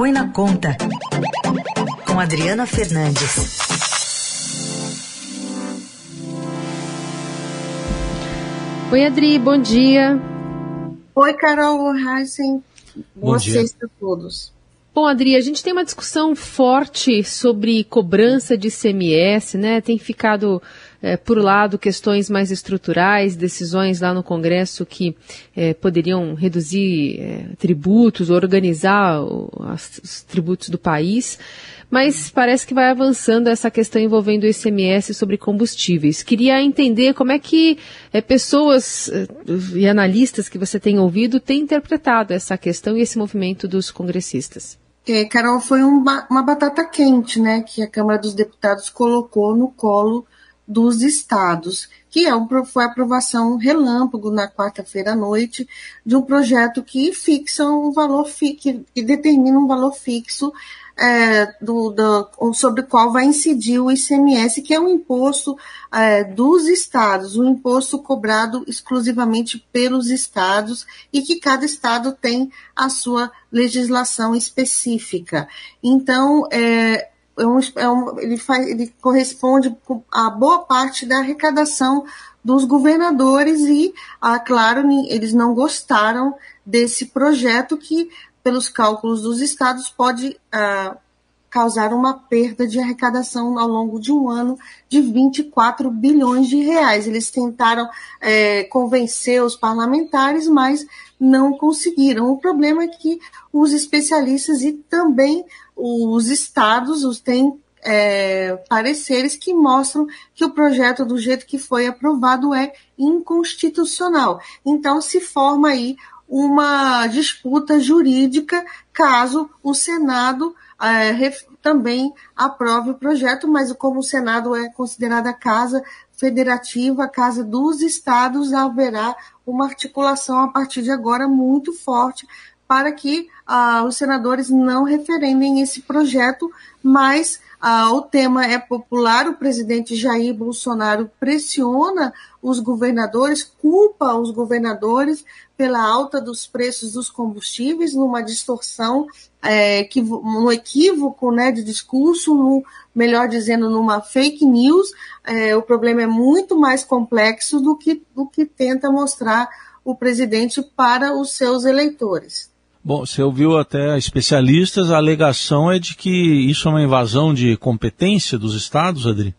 Põe na Conta, com Adriana Fernandes. Oi, Adri, bom dia. Oi, Carol Heisen. Boa sexta a todos. Bom, Adri, a gente tem uma discussão forte sobre cobrança de ICMS, né? Tem ficado é, por lado questões mais estruturais, decisões lá no Congresso que é, poderiam reduzir é, tributos, organizar o, os tributos do país. Mas parece que vai avançando essa questão envolvendo o ICMS sobre combustíveis. Queria entender como é que pessoas e analistas que você tem ouvido têm interpretado essa questão e esse movimento dos congressistas. É, Carol, foi um, uma batata quente, né, que a Câmara dos Deputados colocou no colo dos estados, que é um, foi a aprovação relâmpago na quarta-feira à noite de um projeto que fixa um valor que, que determina um valor fixo é, do, do, sobre o qual vai incidir o ICMS, que é um imposto é, dos estados, um imposto cobrado exclusivamente pelos estados e que cada estado tem a sua legislação específica. Então, é, é um, é um, ele, faz, ele corresponde a boa parte da arrecadação dos governadores e, ah, claro, eles não gostaram desse projeto que, pelos cálculos dos estados, pode ah, causar uma perda de arrecadação ao longo de um ano de 24 bilhões de reais. Eles tentaram é, convencer os parlamentares, mas não conseguiram. O problema é que os especialistas e também os estados os têm é, pareceres que mostram que o projeto, do jeito que foi aprovado, é inconstitucional. Então, se forma aí uma disputa jurídica caso o Senado é, também aprove o projeto, mas como o Senado é considerada casa federativa, casa dos estados, haverá uma articulação a partir de agora muito forte para que ah, os senadores não referendem esse projeto, mas ah, o tema é popular, o presidente Jair Bolsonaro pressiona os governadores, culpa os governadores pela alta dos preços dos combustíveis, numa distorção, é, no equívoco né, de discurso, no, melhor dizendo, numa fake news. É, o problema é muito mais complexo do que, do que tenta mostrar o presidente para os seus eleitores. Bom, você ouviu até especialistas, a alegação é de que isso é uma invasão de competência dos estados, Adri?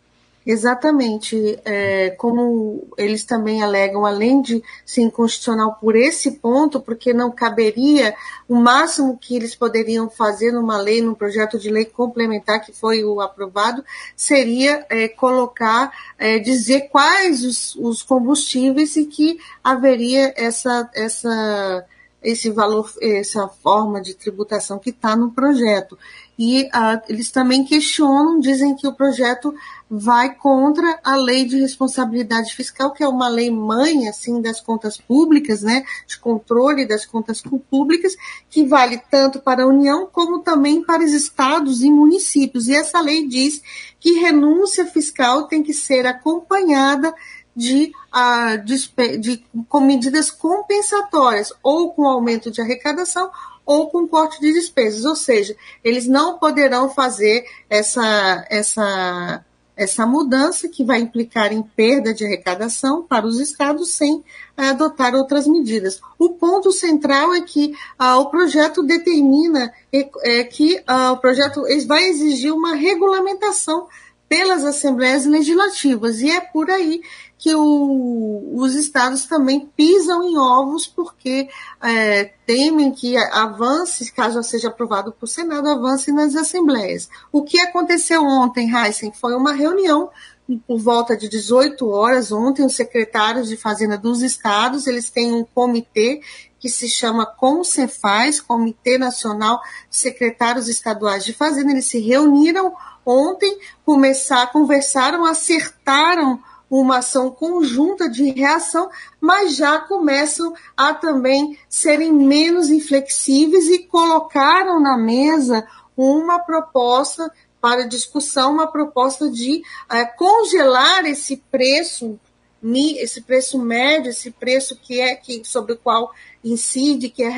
Exatamente. É, como eles também alegam, além de ser inconstitucional por esse ponto, porque não caberia o máximo que eles poderiam fazer numa lei, num projeto de lei complementar que foi o aprovado, seria é, colocar, é, dizer quais os, os combustíveis e que haveria essa, essa esse valor, essa forma de tributação que está no projeto. E ah, eles também questionam, dizem que o projeto vai contra a lei de responsabilidade fiscal, que é uma lei mãe, assim, das contas públicas, né, de controle das contas públicas, que vale tanto para a União como também para os estados e municípios. E essa lei diz que renúncia fiscal tem que ser acompanhada de, uh, de, de, com medidas compensatórias, ou com aumento de arrecadação, ou com corte de despesas. Ou seja, eles não poderão fazer essa, essa, essa mudança que vai implicar em perda de arrecadação para os estados sem adotar outras medidas. O ponto central é que uh, o projeto determina é, que uh, o projeto vai exigir uma regulamentação pelas assembleias legislativas, e é por aí que o, os estados também pisam em ovos porque é, temem que avance, caso seja aprovado por Senado, avance nas assembleias. O que aconteceu ontem, Heisen, foi uma reunião por volta de 18 horas ontem, os secretários de Fazenda dos estados, eles têm um comitê que se chama CONCEFAS, Comitê Nacional Secretários Estaduais de Fazenda, eles se reuniram ontem, começar, conversaram, acertaram uma ação conjunta de reação, mas já começam a também serem menos inflexíveis e colocaram na mesa uma proposta para discussão, uma proposta de é, congelar esse preço esse preço médio, esse preço que é que sobre o qual incide, que é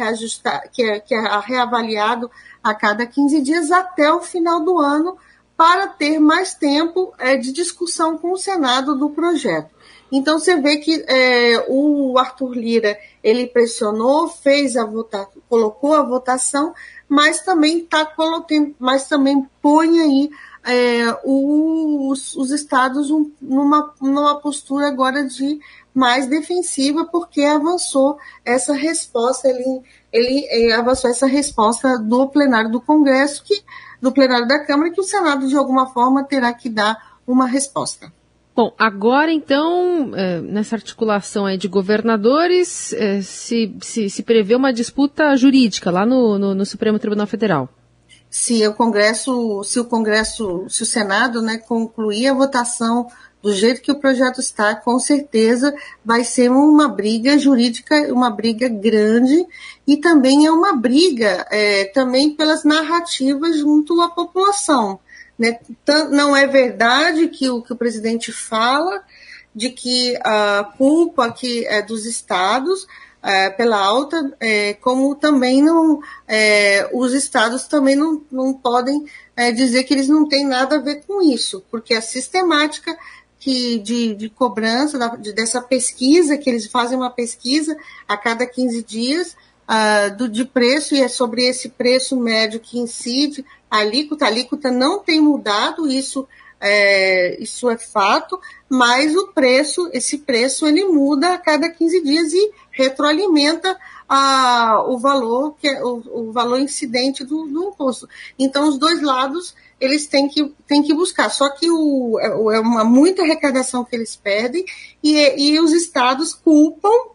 que é, que é reavaliado a cada 15 dias até o final do ano, para ter mais tempo é, de discussão com o Senado do projeto. Então você vê que é, o Arthur Lira ele pressionou, fez a votação, colocou a votação, mas também tá colocando, mas também põe aí é, os, os, estados numa, numa postura agora de mais defensiva, porque avançou essa resposta, ele, ele é, avançou essa resposta do plenário do Congresso, que, do plenário da Câmara, que o Senado, de alguma forma, terá que dar uma resposta. Bom, agora então, é, nessa articulação aí de governadores, é, se, se, se prevê uma disputa jurídica lá no, no, no, Supremo Tribunal Federal. Se o Congresso, se o Congresso, se o Senado né, concluir a votação do jeito que o projeto está, com certeza vai ser uma briga jurídica, uma briga grande e também é uma briga é, também pelas narrativas junto à população. Né? Não é verdade que o que o presidente fala de que a culpa que é dos estados é, pela alta, é, como também não é, os estados também não, não podem é, dizer que eles não têm nada a ver com isso, porque a sistemática que de, de cobrança da, de, dessa pesquisa, que eles fazem uma pesquisa a cada 15 dias uh, do, de preço, e é sobre esse preço médio que incide a alíquota. A alíquota não tem mudado, isso é, isso é fato, mas o preço, esse preço, ele muda a cada 15 dias e retroalimenta a, o valor que é, o, o valor incidente do, do, imposto. Então, os dois lados eles têm que, têm que buscar. Só que o, é, é uma muita arrecadação que eles perdem e, e os estados culpam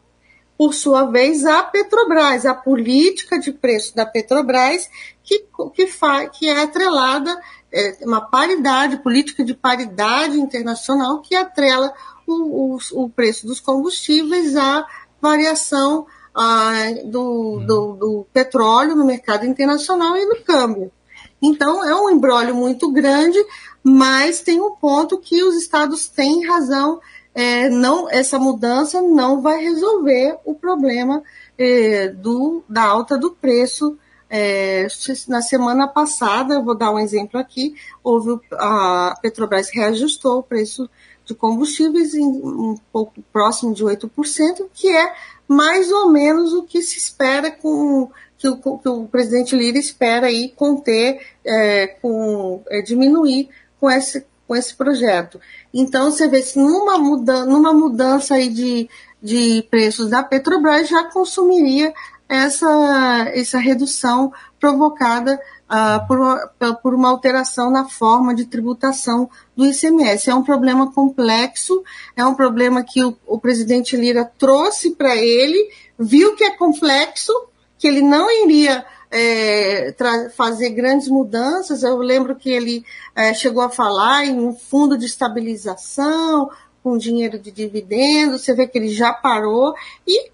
por sua vez, a Petrobras, a política de preço da Petrobras, que, que, fa, que é atrelada, é, uma paridade, política de paridade internacional, que atrela o, o, o preço dos combustíveis à variação ah, do, do, do petróleo no mercado internacional e no câmbio. Então, é um embrólio muito grande, mas tem um ponto que os estados têm razão é, não, essa mudança não vai resolver o problema é, do, da alta do preço. É, na semana passada, vou dar um exemplo aqui, houve a Petrobras reajustou o preço de combustíveis em um pouco próximo de 8%, que é mais ou menos o que se espera com que o, que o presidente Lira espera aí conter, é, com, é, diminuir com esse, com esse projeto. Então, você vê se numa, muda, numa mudança aí de, de preços da Petrobras já consumiria essa, essa redução provocada uh, por, por uma alteração na forma de tributação do ICMS. É um problema complexo, é um problema que o, o presidente Lira trouxe para ele, viu que é complexo, que ele não iria é, fazer grandes mudanças. Eu lembro que ele é, chegou a falar em um fundo de estabilização, com dinheiro de dividendos. Você vê que ele já parou e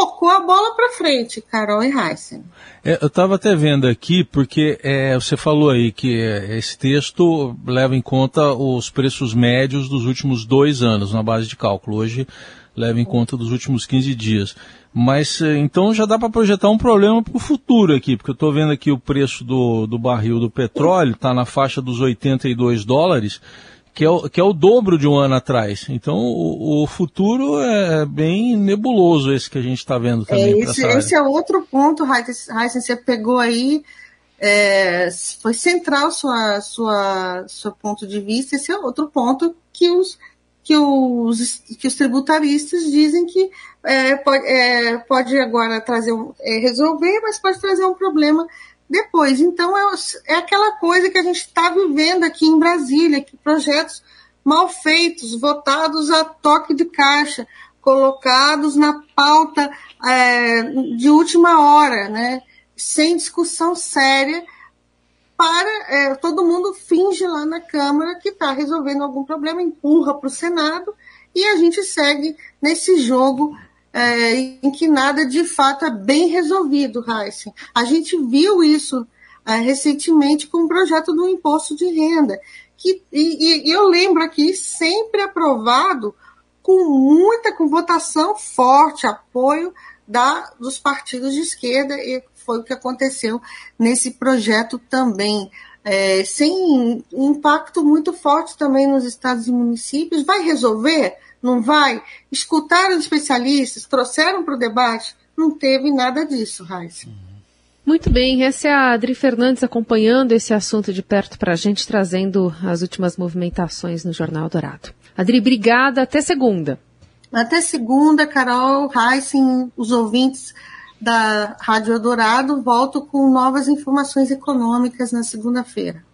tocou a bola para frente, Carol e Heisen. É, eu estava até vendo aqui, porque é, você falou aí que é, esse texto leva em conta os preços médios dos últimos dois anos na base de cálculo. Hoje leva em conta dos últimos 15 dias. Mas eh, então já dá para projetar um problema para o futuro aqui, porque eu estou vendo aqui o preço do, do barril do petróleo está na faixa dos 82 dólares, que é, o, que é o dobro de um ano atrás. Então o, o futuro é bem nebuloso esse que a gente está vendo também. É, esse, esse, é outro ponto, Heisen, você pegou aí, é, foi central sua, sua, seu ponto de vista, esse é outro ponto que os que os, que os tributaristas dizem que é, pode, é, pode, agora trazer um, é, resolver, mas pode trazer um problema depois. Então é, é aquela coisa que a gente está vivendo aqui em Brasília, que projetos mal feitos, votados a toque de caixa, colocados na pauta é, de última hora, né, sem discussão séria para é, todo mundo finge lá na Câmara que está resolvendo algum problema, empurra para o Senado e a gente segue nesse jogo é, em que nada de fato é bem resolvido, Heisen. A gente viu isso é, recentemente com o projeto do imposto de renda, que, e, e eu lembro aqui, sempre aprovado com muita, com votação forte, apoio da, dos partidos de esquerda, e foi o que aconteceu nesse projeto também. É, sem impacto muito forte também nos estados e municípios. Vai resolver? Não vai? Escutaram especialistas? Trouxeram para o debate? Não teve nada disso, Raíssa. Muito bem, essa é a Adri Fernandes acompanhando esse assunto de perto para a gente, trazendo as últimas movimentações no Jornal Dourado. Adri, obrigada, até segunda. Até segunda, Carol, Heisen, os ouvintes da Rádio Dourado, volto com novas informações econômicas na segunda-feira.